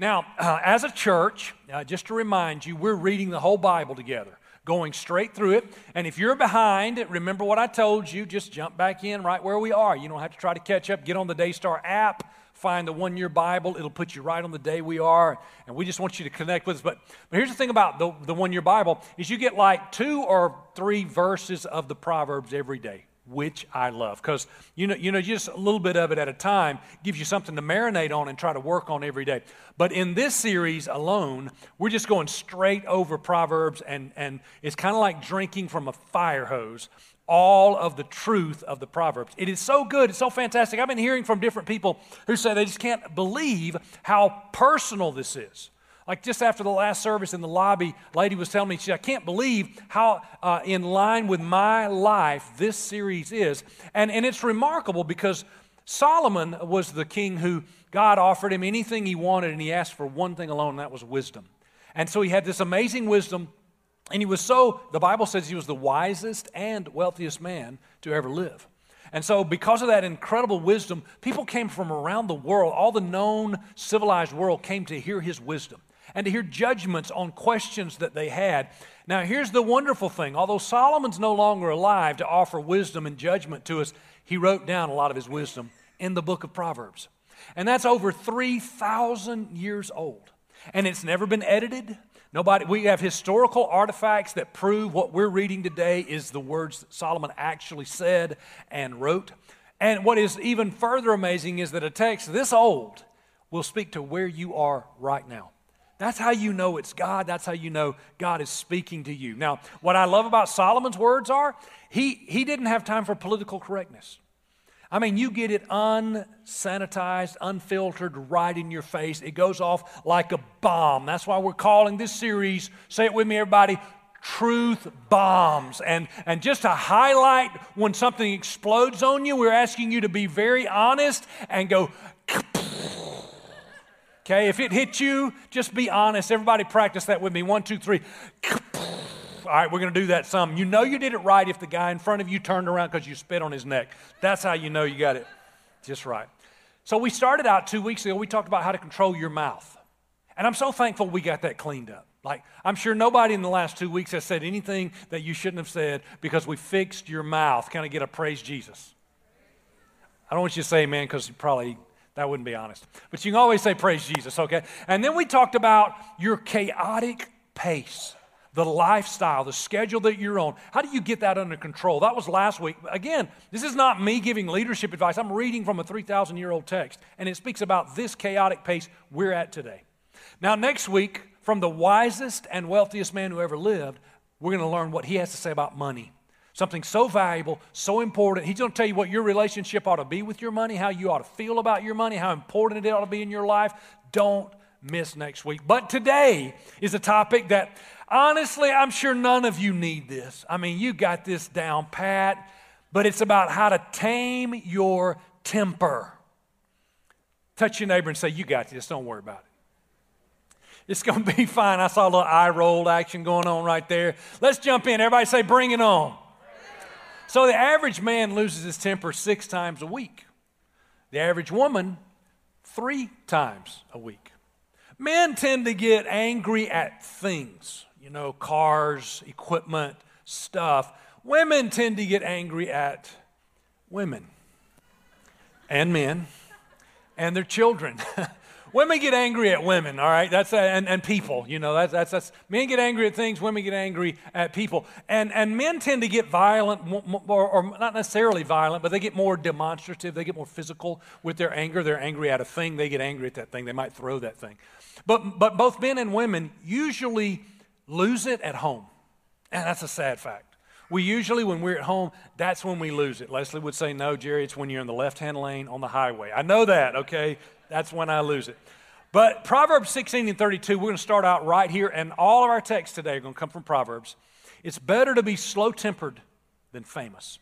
Now, uh, as a church, uh, just to remind you, we're reading the whole Bible together, going straight through it. And if you're behind, remember what I told you, just jump back in right where we are. You don't have to try to catch up. Get on the Daystar app, find the one year Bible. It'll put you right on the day we are. And we just want you to connect with us. But, but here's the thing about the, the one year Bible is you get like two or three verses of the Proverbs every day which I love. Because, you know, you know, just a little bit of it at a time gives you something to marinate on and try to work on every day. But in this series alone, we're just going straight over Proverbs, and, and it's kind of like drinking from a fire hose all of the truth of the Proverbs. It is so good, it's so fantastic. I've been hearing from different people who say they just can't believe how personal this is. Like just after the last service in the lobby, lady was telling me, she, I can't believe how uh, in line with my life this series is. And, and it's remarkable because Solomon was the king who God offered him anything he wanted, and he asked for one thing alone, and that was wisdom. And so he had this amazing wisdom, and he was so, the Bible says he was the wisest and wealthiest man to ever live. And so, because of that incredible wisdom, people came from around the world, all the known civilized world came to hear his wisdom and to hear judgments on questions that they had. Now, here's the wonderful thing although Solomon's no longer alive to offer wisdom and judgment to us, he wrote down a lot of his wisdom in the book of Proverbs. And that's over 3,000 years old. And it's never been edited. Nobody, we have historical artifacts that prove what we're reading today is the words that Solomon actually said and wrote. And what is even further amazing is that a text this old will speak to where you are right now. That's how you know it's God. That's how you know God is speaking to you. Now, what I love about Solomon's words are he, he didn't have time for political correctness. I mean, you get it unsanitized, unfiltered, right in your face. It goes off like a bomb. That's why we're calling this series, say it with me, everybody, Truth Bombs. And, and just to highlight when something explodes on you, we're asking you to be very honest and go, Okay, if it hit you, just be honest. Everybody practice that with me. One, two, three. All right, we're going to do that some. You know you did it right if the guy in front of you turned around because you spit on his neck. That's how you know you got it just right. So we started out two weeks ago. We talked about how to control your mouth. And I'm so thankful we got that cleaned up. Like, I'm sure nobody in the last two weeks has said anything that you shouldn't have said because we fixed your mouth. Kind of get a praise Jesus. I don't want you to say amen because you probably that wouldn't be honest. But you can always say, Praise Jesus, okay? And then we talked about your chaotic pace, the lifestyle, the schedule that you're on. How do you get that under control? That was last week. Again, this is not me giving leadership advice. I'm reading from a 3,000 year old text, and it speaks about this chaotic pace we're at today. Now, next week, from the wisest and wealthiest man who ever lived, we're going to learn what he has to say about money. Something so valuable, so important. He's going to tell you what your relationship ought to be with your money, how you ought to feel about your money, how important it ought to be in your life. Don't miss next week. But today is a topic that, honestly, I'm sure none of you need this. I mean, you got this down pat, but it's about how to tame your temper. Touch your neighbor and say, You got this, don't worry about it. It's going to be fine. I saw a little eye roll action going on right there. Let's jump in. Everybody say, Bring it on. So the average man loses his temper six times a week. The average woman, three times a week. Men tend to get angry at things, you know, cars, equipment, stuff. Women tend to get angry at women and men and their children. Women get angry at women, all right? That's uh, and, and people, you know, that's, that's, that's men get angry at things, women get angry at people. And, and men tend to get violent, or, or not necessarily violent, but they get more demonstrative, they get more physical with their anger. They're angry at a thing, they get angry at that thing, they might throw that thing. But, but both men and women usually lose it at home. And that's a sad fact. We usually, when we're at home, that's when we lose it. Leslie would say, No, Jerry, it's when you're in the left hand lane on the highway. I know that, okay? That's when I lose it. But Proverbs 16 and 32, we're going to start out right here, and all of our texts today are going to come from Proverbs. It's better to be slow tempered than famous.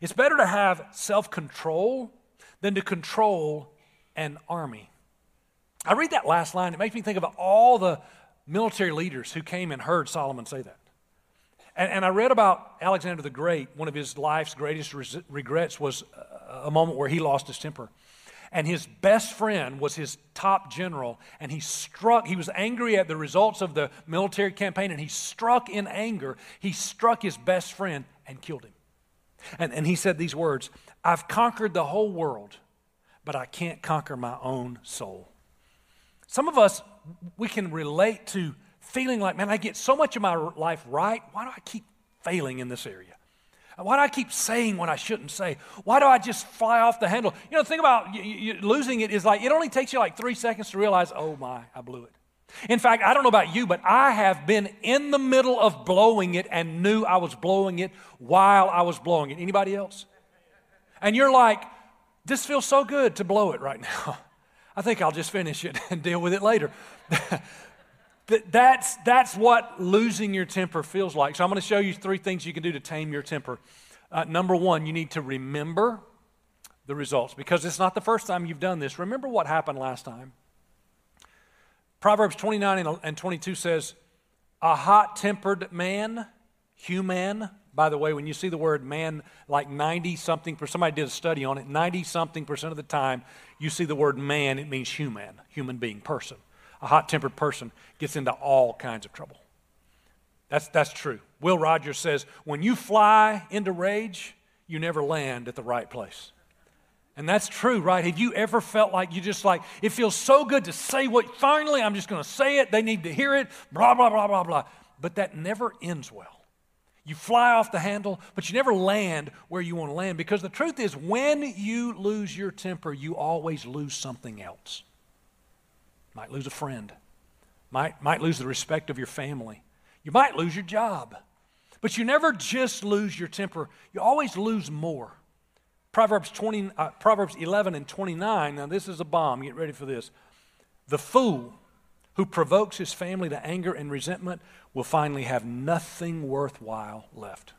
It's better to have self control than to control an army. I read that last line, it makes me think of all the military leaders who came and heard Solomon say that. And, and I read about Alexander the Great. One of his life's greatest regrets was a moment where he lost his temper. And his best friend was his top general, and he struck, he was angry at the results of the military campaign, and he struck in anger. He struck his best friend and killed him. And, and he said these words I've conquered the whole world, but I can't conquer my own soul. Some of us, we can relate to feeling like, man, I get so much of my life right. Why do I keep failing in this area? Why do I keep saying what I shouldn't say? Why do I just fly off the handle? You know, the thing about losing it is like it only takes you like three seconds to realize, oh my, I blew it. In fact, I don't know about you, but I have been in the middle of blowing it and knew I was blowing it while I was blowing it. Anybody else? And you're like, this feels so good to blow it right now. I think I'll just finish it and deal with it later. that's, that's what losing your temper feels like. So I'm going to show you three things you can do to tame your temper. Uh, number one, you need to remember the results because it's not the first time you've done this. Remember what happened last time. Proverbs 29 and 22 says, A hot tempered man, human, by the way, when you see the word man, like 90 something, for somebody did a study on it, 90 something percent of the time you see the word man, it means human, human being, person a hot tempered person gets into all kinds of trouble. That's, that's true. Will Rogers says, when you fly into rage, you never land at the right place. And that's true, right? Have you ever felt like you just like, it feels so good to say what, finally, I'm just going to say it. They need to hear it, blah, blah, blah, blah, blah. But that never ends well. You fly off the handle, but you never land where you want to land because the truth is, when you lose your temper, you always lose something else might lose a friend, might, might lose the respect of your family, you might lose your job. But you never just lose your temper, you always lose more. Proverbs, 20, uh, Proverbs 11 and 29, now this is a bomb, get ready for this. The fool who provokes his family to anger and resentment will finally have nothing worthwhile left.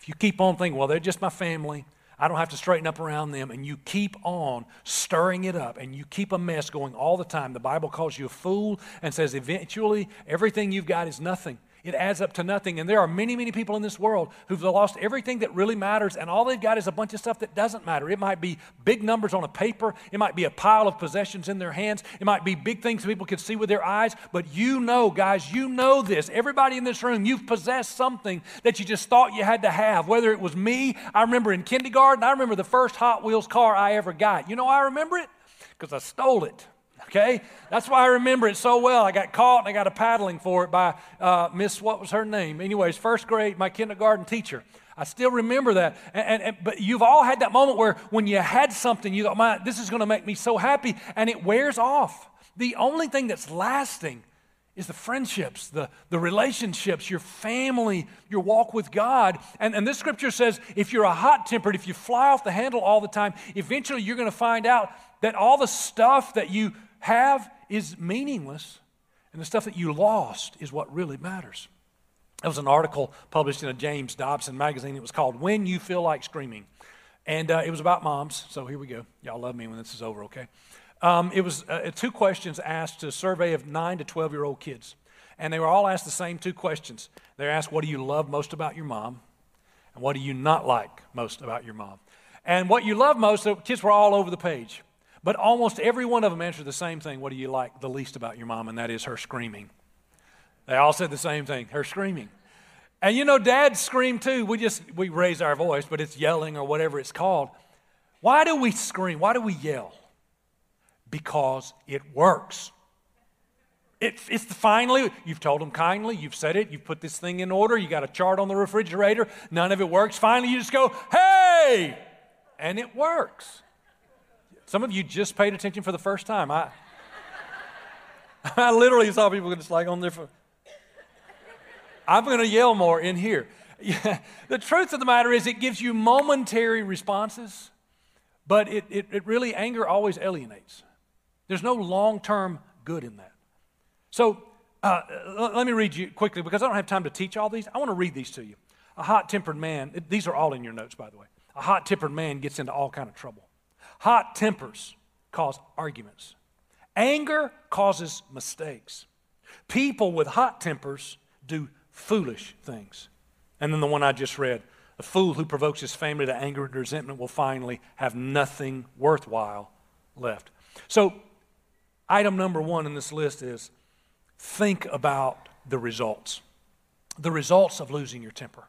If you keep on thinking, well, they're just my family, I don't have to straighten up around them. And you keep on stirring it up and you keep a mess going all the time. The Bible calls you a fool and says eventually everything you've got is nothing it adds up to nothing. And there are many, many people in this world who've lost everything that really matters, and all they've got is a bunch of stuff that doesn't matter. It might be big numbers on a paper, it might be a pile of possessions in their hands, it might be big things people can see with their eyes. But you know, guys, you know this. Everybody in this room, you've possessed something that you just thought you had to have. Whether it was me, I remember in kindergarten, I remember the first Hot Wheels car I ever got. You know I remember it? Because I stole it okay? That's why I remember it so well. I got caught and I got a paddling for it by uh, Miss, what was her name? Anyways, first grade, my kindergarten teacher. I still remember that. And, and, and, but you've all had that moment where when you had something, you thought, this is going to make me so happy, and it wears off. The only thing that's lasting is the friendships, the, the relationships, your family, your walk with God. And, and this scripture says if you're a hot tempered, if you fly off the handle all the time, eventually you're going to find out that all the stuff that you have is meaningless, and the stuff that you lost is what really matters. There was an article published in a James Dobson magazine. It was called When You Feel Like Screaming. And uh, it was about moms. So here we go. Y'all love me when this is over, okay? Um, it was uh, two questions asked to a survey of 9 to 12 year old kids. And they were all asked the same two questions. They were asked, What do you love most about your mom? And what do you not like most about your mom? And what you love most, the kids were all over the page. But almost every one of them answered the same thing. What do you like the least about your mom? And that is her screaming. They all said the same thing her screaming. And you know, dads scream too. We just, we raise our voice, but it's yelling or whatever it's called. Why do we scream? Why do we yell? Because it works. It, it's finally, you've told them kindly, you've said it, you've put this thing in order, you got a chart on the refrigerator, none of it works. Finally, you just go, hey! And it works. Some of you just paid attention for the first time. I, I literally saw people just like on their phone. I'm going to yell more in here. Yeah, the truth of the matter is, it gives you momentary responses, but it, it, it really, anger always alienates. There's no long term good in that. So, uh, let me read you quickly because I don't have time to teach all these. I want to read these to you. A hot tempered man, these are all in your notes, by the way. A hot tempered man gets into all kind of trouble. Hot tempers cause arguments. Anger causes mistakes. People with hot tempers do foolish things. And then the one I just read a fool who provokes his family to anger and resentment will finally have nothing worthwhile left. So, item number one in this list is think about the results. The results of losing your temper.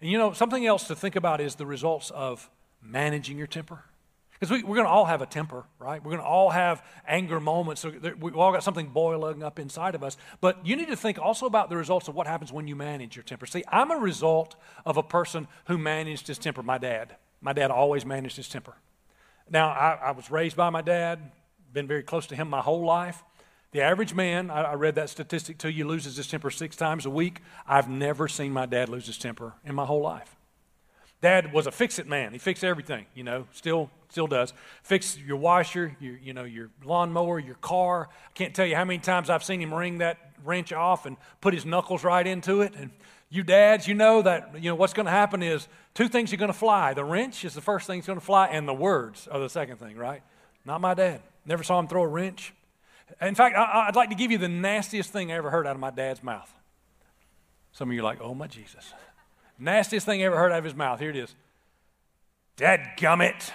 And you know, something else to think about is the results of managing your temper. Because we, are going to all have a temper, right? We're going to all have anger moments. So we've all got something boiling up inside of us. But you need to think also about the results of what happens when you manage your temper. See, I'm a result of a person who managed his temper, my dad. My dad always managed his temper. Now, I, I was raised by my dad, been very close to him my whole life. The average man, I, I read that statistic to you, loses his temper six times a week. I've never seen my dad lose his temper in my whole life. Dad was a fix-it man. He fixed everything, you know, still still does. Fix your washer, your, you know, your lawnmower, your car. I can't tell you how many times I've seen him wring that wrench off and put his knuckles right into it. And you dads, you know that you know what's going to happen is two things are going to fly. The wrench is the first thing that's going to fly, and the words are the second thing, right? Not my dad. Never saw him throw a wrench. In fact, I, would like to give you the nastiest thing I ever heard out of my dad's mouth. Some of you are like, oh my Jesus. Nastiest thing I ever heard out of his mouth. Here it is. Dad gummit.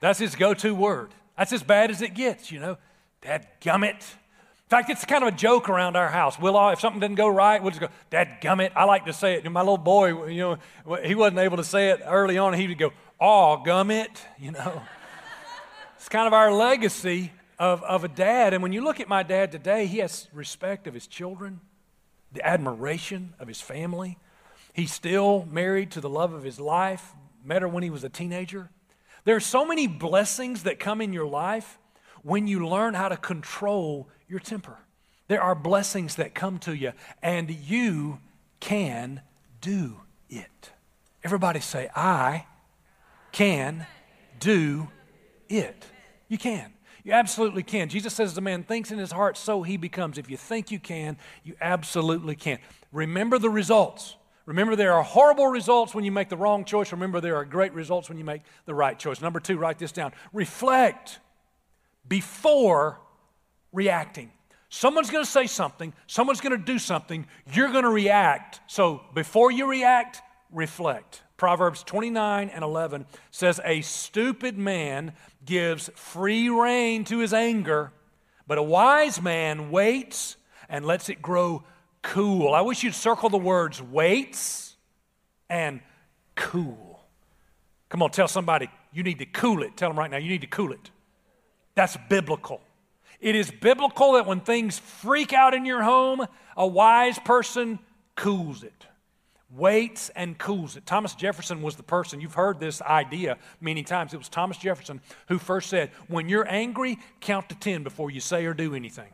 That's his go to word. That's as bad as it gets, you know. Dad gummit. In fact, it's kind of a joke around our house. We'll all, if something didn't go right, we'll just go, Dad gummit. I like to say it. My little boy, you know, he wasn't able to say it early on. He would go, Aw, gummit, you know. it's kind of our legacy of, of a dad. And when you look at my dad today, he has respect of his children, the admiration of his family. He's still married to the love of his life, met her when he was a teenager. There are so many blessings that come in your life when you learn how to control your temper. There are blessings that come to you, and you can do it. Everybody say, I can do it. You can. You absolutely can. Jesus says, The man thinks in his heart, so he becomes. If you think you can, you absolutely can. Remember the results. Remember, there are horrible results when you make the wrong choice. Remember, there are great results when you make the right choice. Number two, write this down. Reflect before reacting. Someone's going to say something, someone's going to do something, you're going to react. So before you react, reflect. Proverbs 29 and 11 says, A stupid man gives free rein to his anger, but a wise man waits and lets it grow cool. I wish you'd circle the words waits and cool. Come on, tell somebody you need to cool it. Tell them right now, you need to cool it. That's biblical. It is biblical that when things freak out in your home, a wise person cools it, waits and cools it. Thomas Jefferson was the person, you've heard this idea many times. It was Thomas Jefferson who first said, When you're angry, count to 10 before you say or do anything.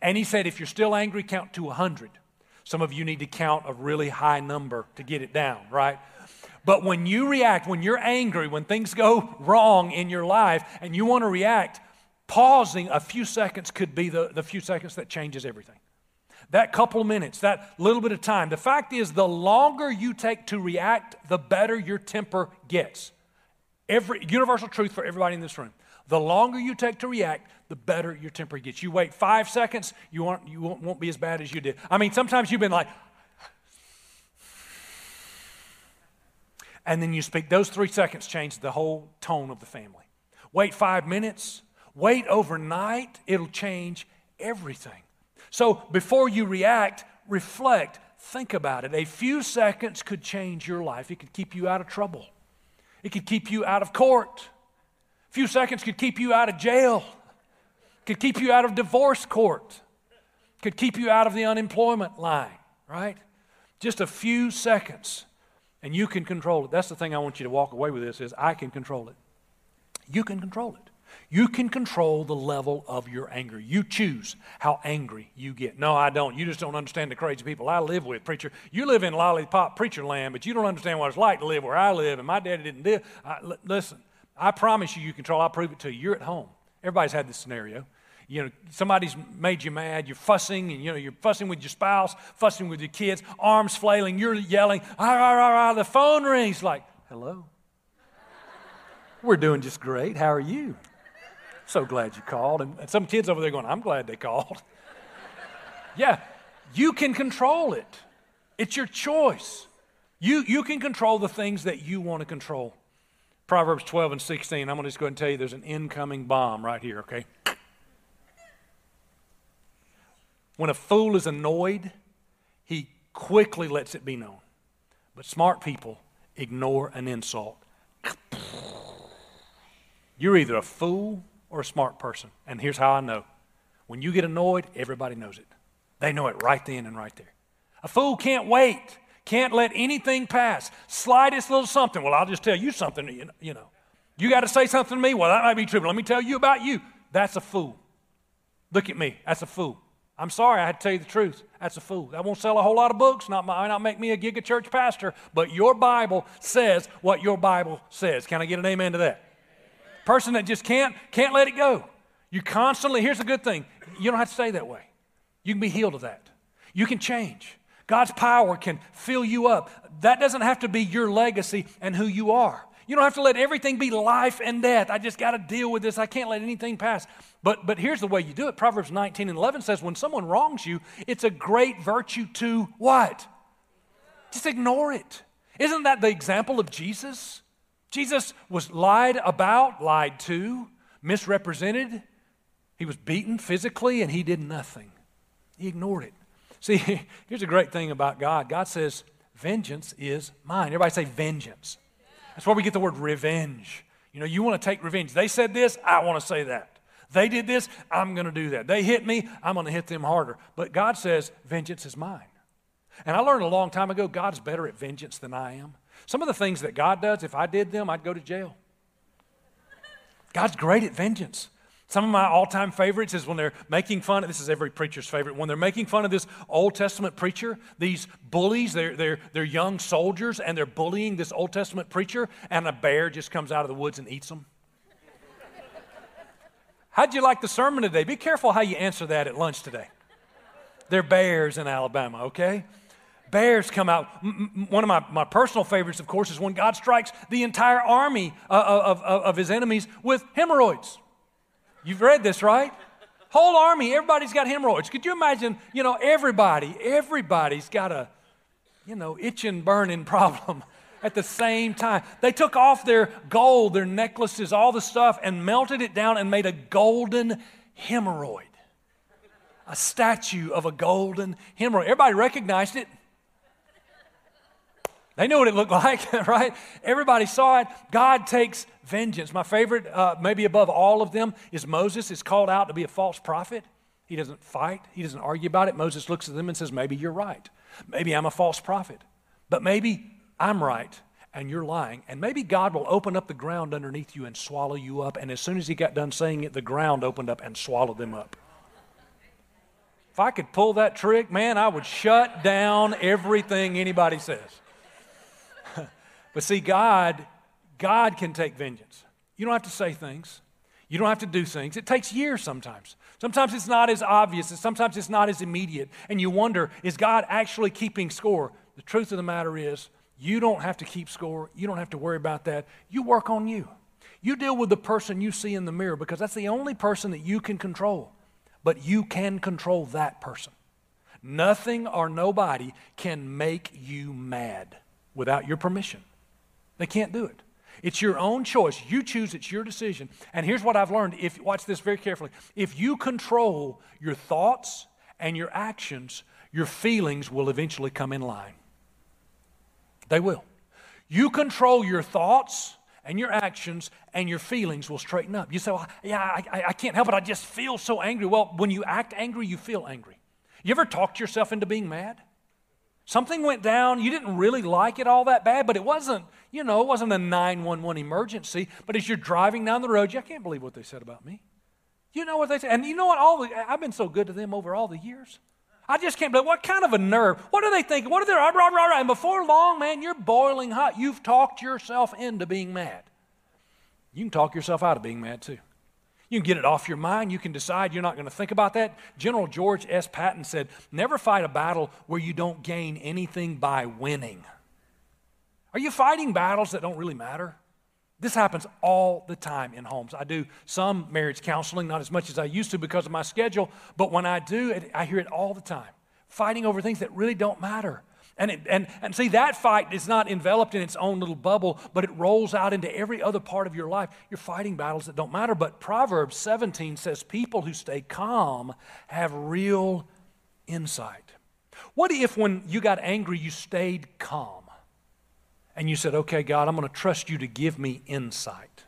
And he said, if you're still angry, count to 100. Some of you need to count a really high number to get it down, right? But when you react, when you're angry, when things go wrong in your life and you want to react, pausing a few seconds could be the, the few seconds that changes everything. That couple minutes, that little bit of time. The fact is, the longer you take to react, the better your temper gets. Every universal truth for everybody in this room. The longer you take to react, the better your temper gets. You wait five seconds, you, aren't, you won't, won't be as bad as you did. I mean, sometimes you've been like, and then you speak. Those three seconds change the whole tone of the family. Wait five minutes, wait overnight, it'll change everything. So before you react, reflect, think about it. A few seconds could change your life, it could keep you out of trouble, it could keep you out of court A few seconds could keep you out of jail, could keep you out of divorce court, could keep you out of the unemployment line, right? Just a few seconds and you can control it. That's the thing I want you to walk away with this is I can control it. You can control it. You can control the level of your anger. You choose how angry you get. No, I don't. You just don't understand the crazy people I live with, preacher. You live in lollipop preacher land, but you don't understand what it's like to live where I live, and my daddy didn't live. I, l- listen, I promise you, you control. I'll prove it to you. You're at home. Everybody's had this scenario. You know, somebody's made you mad. You're fussing, and you know you're fussing with your spouse, fussing with your kids, arms flailing. You're yelling. Ah, ah, ah. The phone rings. Like, hello. We're doing just great. How are you? So glad you called. And, and some kids over there going, I'm glad they called. yeah, you can control it. It's your choice. You, you can control the things that you want to control. Proverbs 12 and 16. I'm going to just go ahead and tell you there's an incoming bomb right here, okay? When a fool is annoyed, he quickly lets it be known. But smart people ignore an insult. You're either a fool or a smart person. And here's how I know when you get annoyed, everybody knows it. They know it right then and right there. A fool can't wait, can't let anything pass. Slightest little something. Well, I'll just tell you something, you know. You got to say something to me. Well, that might be true, but let me tell you about you. That's a fool. Look at me. That's a fool. I'm sorry, I had to tell you the truth. That's a fool. That won't sell a whole lot of books, not, might not make me a giga church pastor, but your Bible says what your Bible says. Can I get an amen to that? Person that just can't, can't let it go. You constantly, here's a good thing you don't have to stay that way. You can be healed of that. You can change. God's power can fill you up. That doesn't have to be your legacy and who you are. You don't have to let everything be life and death. I just got to deal with this. I can't let anything pass. But, but here's the way you do it. Proverbs 19 and 11 says, when someone wrongs you, it's a great virtue to what? Just ignore it. Isn't that the example of Jesus? Jesus was lied about, lied to, misrepresented. He was beaten physically, and he did nothing. He ignored it. See, here's a great thing about God God says, Vengeance is mine. Everybody say, Vengeance. That's where we get the word revenge. You know, you want to take revenge. They said this, I want to say that. They did this, I'm going to do that. They hit me, I'm going to hit them harder. But God says, vengeance is mine. And I learned a long time ago, God's better at vengeance than I am. Some of the things that God does, if I did them, I'd go to jail. God's great at vengeance. Some of my all time favorites is when they're making fun of this is every preacher's favorite. When they're making fun of this Old Testament preacher, these bullies, they're, they're, they're young soldiers and they're bullying this Old Testament preacher, and a bear just comes out of the woods and eats them. How'd you like the sermon today? Be careful how you answer that at lunch today. They're bears in Alabama, okay? Bears come out. One of my, my personal favorites, of course, is when God strikes the entire army uh, of, of, of his enemies with hemorrhoids. You've read this, right? Whole army, everybody's got hemorrhoids. Could you imagine, you know, everybody, everybody's got a, you know, itching, burning problem at the same time. They took off their gold, their necklaces, all the stuff, and melted it down and made a golden hemorrhoid. A statue of a golden hemorrhoid. Everybody recognized it. They knew what it looked like, right? Everybody saw it. God takes vengeance. My favorite, uh, maybe above all of them, is Moses is called out to be a false prophet. He doesn't fight, he doesn't argue about it. Moses looks at them and says, Maybe you're right. Maybe I'm a false prophet. But maybe I'm right and you're lying. And maybe God will open up the ground underneath you and swallow you up. And as soon as he got done saying it, the ground opened up and swallowed them up. If I could pull that trick, man, I would shut down everything anybody says. But see, God, God can take vengeance. You don't have to say things. You don't have to do things. It takes years sometimes. Sometimes it's not as obvious, and sometimes it's not as immediate. And you wonder, is God actually keeping score? The truth of the matter is, you don't have to keep score. You don't have to worry about that. You work on you. You deal with the person you see in the mirror because that's the only person that you can control. But you can control that person. Nothing or nobody can make you mad without your permission. They can't do it. It's your own choice. You choose, it's your decision. And here's what I've learned. If watch this very carefully. If you control your thoughts and your actions, your feelings will eventually come in line. They will. You control your thoughts and your actions, and your feelings will straighten up. You say, Well, yeah, I, I can't help it. I just feel so angry. Well, when you act angry, you feel angry. You ever talked yourself into being mad? Something went down, you didn't really like it all that bad, but it wasn't, you know, it wasn't a 911 emergency. But as you're driving down the road, you, I can't believe what they said about me. You know what they said? And you know what? All the, I've been so good to them over all the years. I just can't believe what kind of a nerve. What are they thinking? What are they? Rah, rah, rah, rah. And before long, man, you're boiling hot. You've talked yourself into being mad. You can talk yourself out of being mad too. You can get it off your mind. You can decide you're not going to think about that. General George S. Patton said, Never fight a battle where you don't gain anything by winning. Are you fighting battles that don't really matter? This happens all the time in homes. I do some marriage counseling, not as much as I used to because of my schedule, but when I do, I hear it all the time. Fighting over things that really don't matter. And, it, and, and see, that fight is not enveloped in its own little bubble, but it rolls out into every other part of your life. You're fighting battles that don't matter. But Proverbs 17 says people who stay calm have real insight. What if, when you got angry, you stayed calm and you said, Okay, God, I'm going to trust you to give me insight?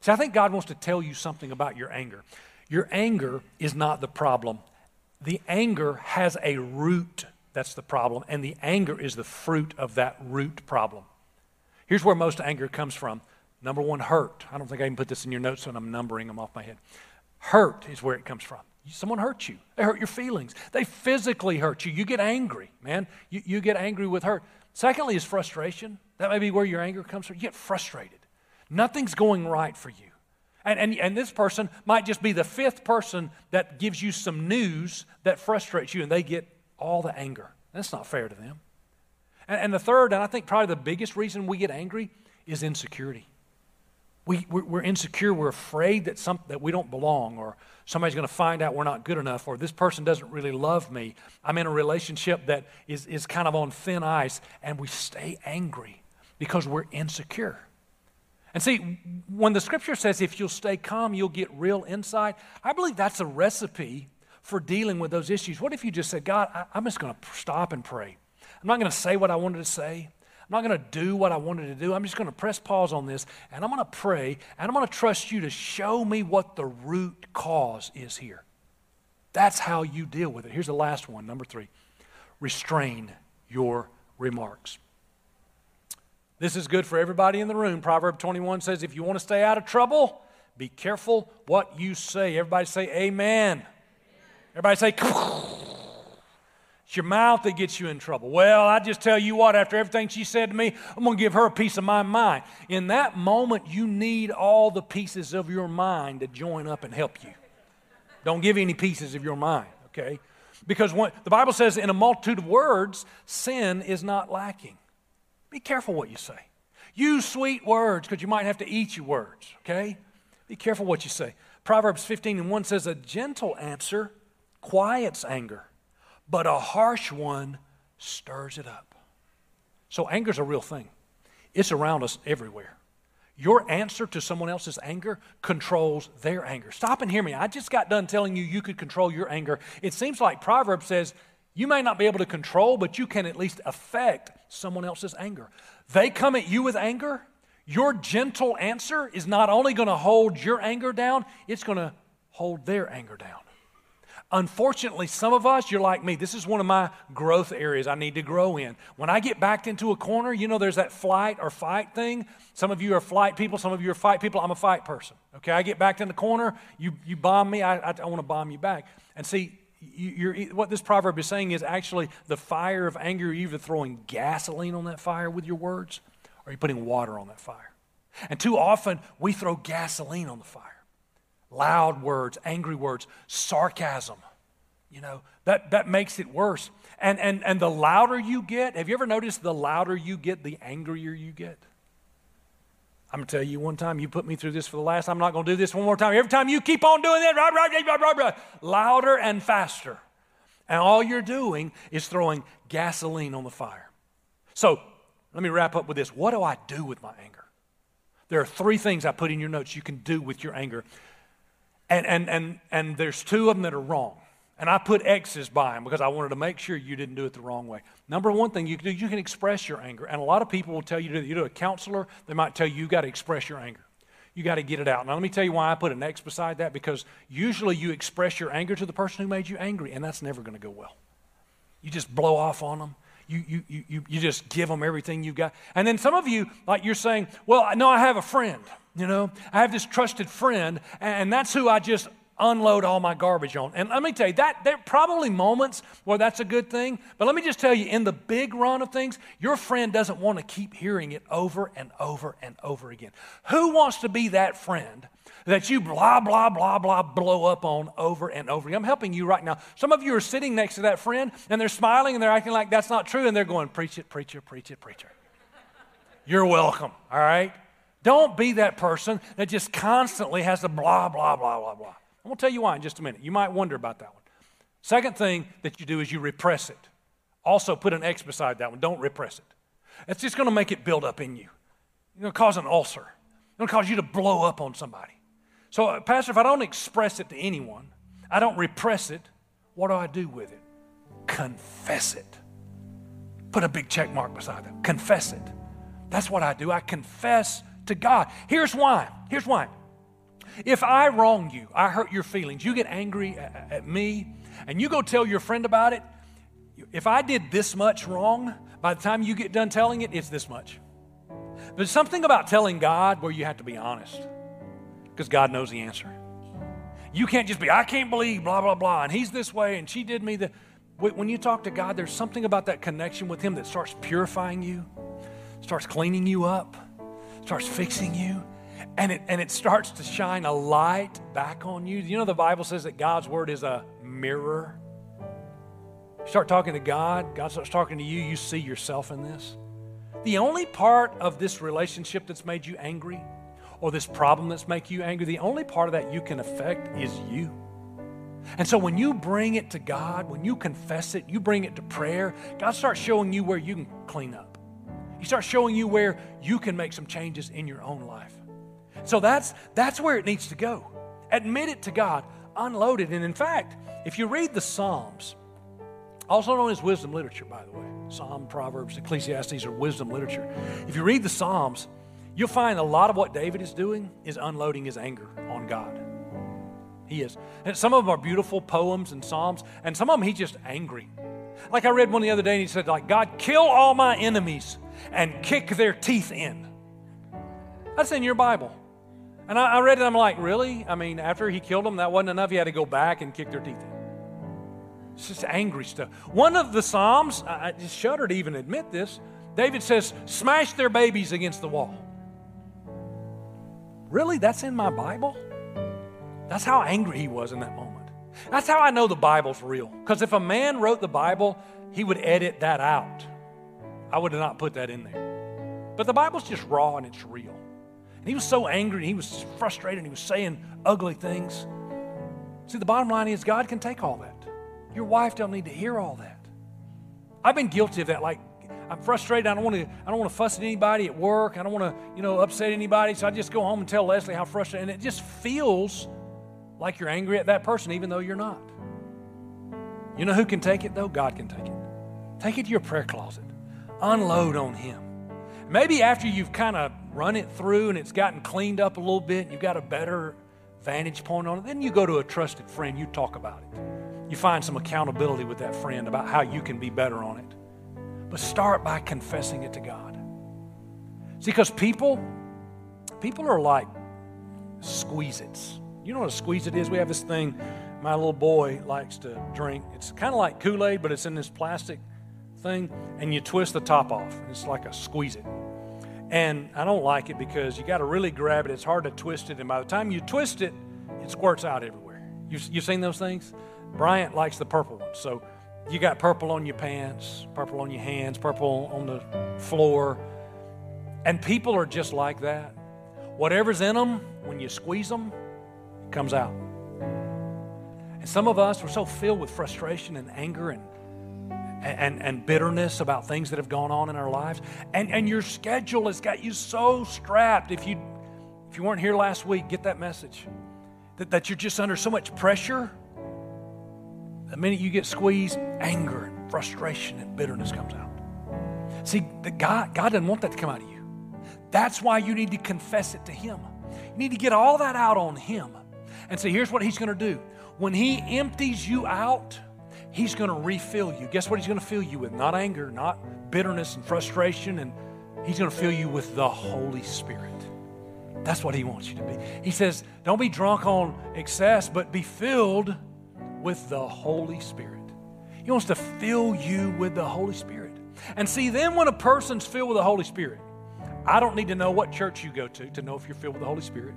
See, I think God wants to tell you something about your anger. Your anger is not the problem, the anger has a root that's the problem. And the anger is the fruit of that root problem. Here's where most anger comes from. Number one, hurt. I don't think I can put this in your notes when I'm numbering them off my head. Hurt is where it comes from. Someone hurt you. They hurt your feelings. They physically hurt you. You get angry, man. You, you get angry with hurt. Secondly, is frustration. That may be where your anger comes from. You get frustrated. Nothing's going right for you. And, and, and this person might just be the fifth person that gives you some news that frustrates you, and they get all the anger. That's not fair to them. And, and the third, and I think probably the biggest reason we get angry, is insecurity. We, we're insecure. We're afraid that, some, that we don't belong, or somebody's going to find out we're not good enough, or this person doesn't really love me. I'm in a relationship that is, is kind of on thin ice, and we stay angry because we're insecure. And see, when the scripture says if you'll stay calm, you'll get real insight, I believe that's a recipe for dealing with those issues. What if you just said, God, I, am just going to stop and pray? I'm not going to say what I wanted to say. I'm not going to do what I wanted to do. I'm just going to press pause on this and I'm going to pray and I'm going to trust you to show me what the root cause is here. That's how you deal with it. Here's the last one, number three restrain your remarks. This is good for everybody in the room. Proverb 21 says, if you want to stay out of trouble, be careful what you say. Everybody say, Amen. Everybody say, it's your mouth that gets you in trouble. Well, I just tell you what, after everything she said to me, I'm going to give her a piece of my mind. In that moment, you need all the pieces of your mind to join up and help you. Don't give any pieces of your mind, okay? Because when, the Bible says, in a multitude of words, sin is not lacking. Be careful what you say. Use sweet words because you might have to eat your words, okay? Be careful what you say. Proverbs 15 and 1 says, A gentle answer quiets anger, but a harsh one stirs it up. So, anger is a real thing, it's around us everywhere. Your answer to someone else's anger controls their anger. Stop and hear me. I just got done telling you you could control your anger. It seems like Proverbs says you may not be able to control, but you can at least affect someone else's anger. They come at you with anger. Your gentle answer is not only going to hold your anger down, it's going to hold their anger down. Unfortunately, some of us, you're like me. This is one of my growth areas I need to grow in. When I get backed into a corner, you know, there's that flight or fight thing. Some of you are flight people, some of you are fight people. I'm a fight person. Okay, I get backed in the corner, you, you bomb me, I, I, I want to bomb you back. And see, you, what this proverb is saying is actually the fire of anger, you're either throwing gasoline on that fire with your words or you're putting water on that fire. And too often, we throw gasoline on the fire loud words, angry words, sarcasm. You know, that, that makes it worse. And, and, and the louder you get, have you ever noticed the louder you get, the angrier you get? I'm going to tell you one time, you put me through this for the last. I'm not going to do this one more time. Every time you keep on doing that, rah, rah, rah, louder and faster. And all you're doing is throwing gasoline on the fire. So let me wrap up with this. What do I do with my anger? There are three things I put in your notes you can do with your anger. And, and, and, and there's two of them that are wrong. And I put X's by them because I wanted to make sure you didn't do it the wrong way. Number one thing you can do, you can express your anger. And a lot of people will tell you to, you do a counselor, they might tell you you got to express your anger. You got to get it out. Now, let me tell you why I put an X beside that because usually you express your anger to the person who made you angry, and that's never going to go well. You just blow off on them. You, you, you, you just give them everything you've got. And then some of you, like you're saying, well, no, I have a friend. You know, I have this trusted friend, and that's who I just unload all my garbage on. And let me tell you, that there are probably moments where that's a good thing. But let me just tell you, in the big run of things, your friend doesn't want to keep hearing it over and over and over again. Who wants to be that friend that you blah, blah, blah, blah blow up on over and over again? I'm helping you right now. Some of you are sitting next to that friend and they're smiling and they're acting like that's not true and they're going, preach it, preach it, preach it, preach it. You're welcome, all right? Don't be that person that just constantly has to blah, blah, blah, blah, blah. I'm going to tell you why in just a minute. You might wonder about that one. Second thing that you do is you repress it. Also, put an X beside that one. Don't repress it. It's just going to make it build up in you. It's going to cause an ulcer. It's going to cause you to blow up on somebody. So, Pastor, if I don't express it to anyone, I don't repress it, what do I do with it? Confess it. Put a big check mark beside that. Confess it. That's what I do. I confess to God. Here's why. Here's why. If I wrong you, I hurt your feelings, you get angry at me, and you go tell your friend about it, if I did this much wrong, by the time you get done telling it, it's this much. There's something about telling God where you have to be honest because God knows the answer. You can't just be, I can't believe, blah, blah, blah, and he's this way, and she did me the. When you talk to God, there's something about that connection with Him that starts purifying you, starts cleaning you up, starts fixing you, and it, and it starts to shine a light back on you. You know, the Bible says that God's Word is a mirror. You start talking to God, God starts talking to you, you see yourself in this. The only part of this relationship that's made you angry or this problem that's making you angry, the only part of that you can affect is you. And so when you bring it to God, when you confess it, you bring it to prayer, God starts showing you where you can clean up. He starts showing you where you can make some changes in your own life. So that's that's where it needs to go. Admit it to God, unload it. And in fact, if you read the Psalms, also known as wisdom literature, by the way, Psalm, Proverbs, Ecclesiastes are wisdom literature. If you read the Psalms, you'll find a lot of what David is doing is unloading his anger on God. He is. And some of them are beautiful poems and psalms, and some of them he's just angry. Like I read one the other day, and he said, like, God, kill all my enemies and kick their teeth in. That's in your Bible. And I, I read it, I'm like, really? I mean, after he killed them, that wasn't enough. He had to go back and kick their teeth in. It's just angry stuff. One of the Psalms, I just shudder to even admit this, David says, smash their babies against the wall. Really? That's in my Bible? That's how angry he was in that moment. That's how I know the Bible's real. Because if a man wrote the Bible, he would edit that out. I would have not put that in there. But the Bible's just raw and it's real. And he was so angry and he was frustrated and he was saying ugly things. See, the bottom line is God can take all that. Your wife don't need to hear all that. I've been guilty of that. Like, I'm frustrated. I don't want to. I don't want to fuss at anybody at work. I don't want to, you know, upset anybody. So I just go home and tell Leslie how frustrated. And it just feels like you're angry at that person, even though you're not. You know who can take it, though? God can take it. Take it to your prayer closet, unload on Him. Maybe after you've kind of run it through and it's gotten cleaned up a little bit, and you've got a better vantage point on it, then you go to a trusted friend, you talk about it. You find some accountability with that friend about how you can be better on it. But start by confessing it to God. See, because people, people are like Squeezits. You know what a Squeezit is? We have this thing my little boy likes to drink. It's kind of like Kool Aid, but it's in this plastic thing, and you twist the top off. It's like a Squeezit. And I don't like it because you got to really grab it. It's hard to twist it, and by the time you twist it, it squirts out everywhere. You've, you've seen those things? Bryant likes the purple one. So you got purple on your pants, purple on your hands, purple on the floor. And people are just like that. Whatever's in them, when you squeeze them, comes out. And some of us, we're so filled with frustration and anger and, and, and bitterness about things that have gone on in our lives. And, and your schedule has got you so strapped. If you, if you weren't here last week, get that message. That, that you're just under so much pressure. The minute you get squeezed, anger and frustration and bitterness comes out. See, the God, God doesn't want that to come out of you. That's why you need to confess it to Him. You need to get all that out on Him. And say, here's what he's going to do when he empties you out, he's going to refill you. Guess what he's going to fill you with? Not anger, not bitterness and frustration, and he's going to fill you with the Holy Spirit. That's what he wants you to be. He says, don't be drunk on excess, but be filled with the Holy Spirit. He wants to fill you with the Holy Spirit. And see, then when a person's filled with the Holy Spirit, I don't need to know what church you go to to know if you're filled with the Holy Spirit.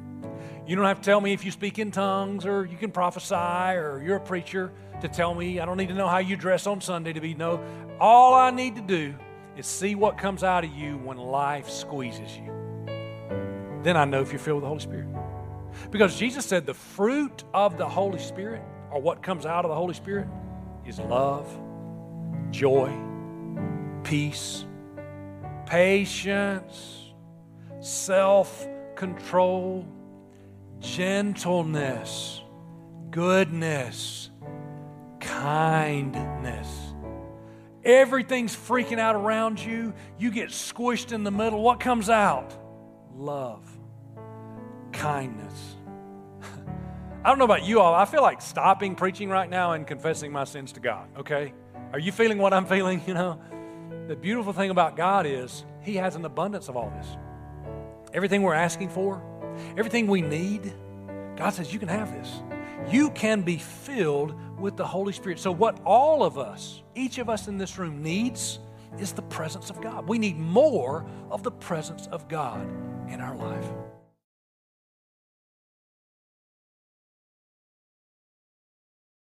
You don't have to tell me if you speak in tongues or you can prophesy or you're a preacher to tell me. I don't need to know how you dress on Sunday to be no. All I need to do is see what comes out of you when life squeezes you. Then I know if you're filled with the Holy Spirit. Because Jesus said the fruit of the Holy Spirit, or what comes out of the Holy Spirit, is love, joy, peace, patience, self control, gentleness, goodness, kindness. Everything's freaking out around you. You get squished in the middle. What comes out? Love, kindness. I don't know about you all. I feel like stopping preaching right now and confessing my sins to God, okay? Are you feeling what I'm feeling? You know, the beautiful thing about God is He has an abundance of all this. Everything we're asking for, everything we need, God says, You can have this. You can be filled with the Holy Spirit. So, what all of us, each of us in this room, needs is the presence of God. We need more of the presence of God in our life.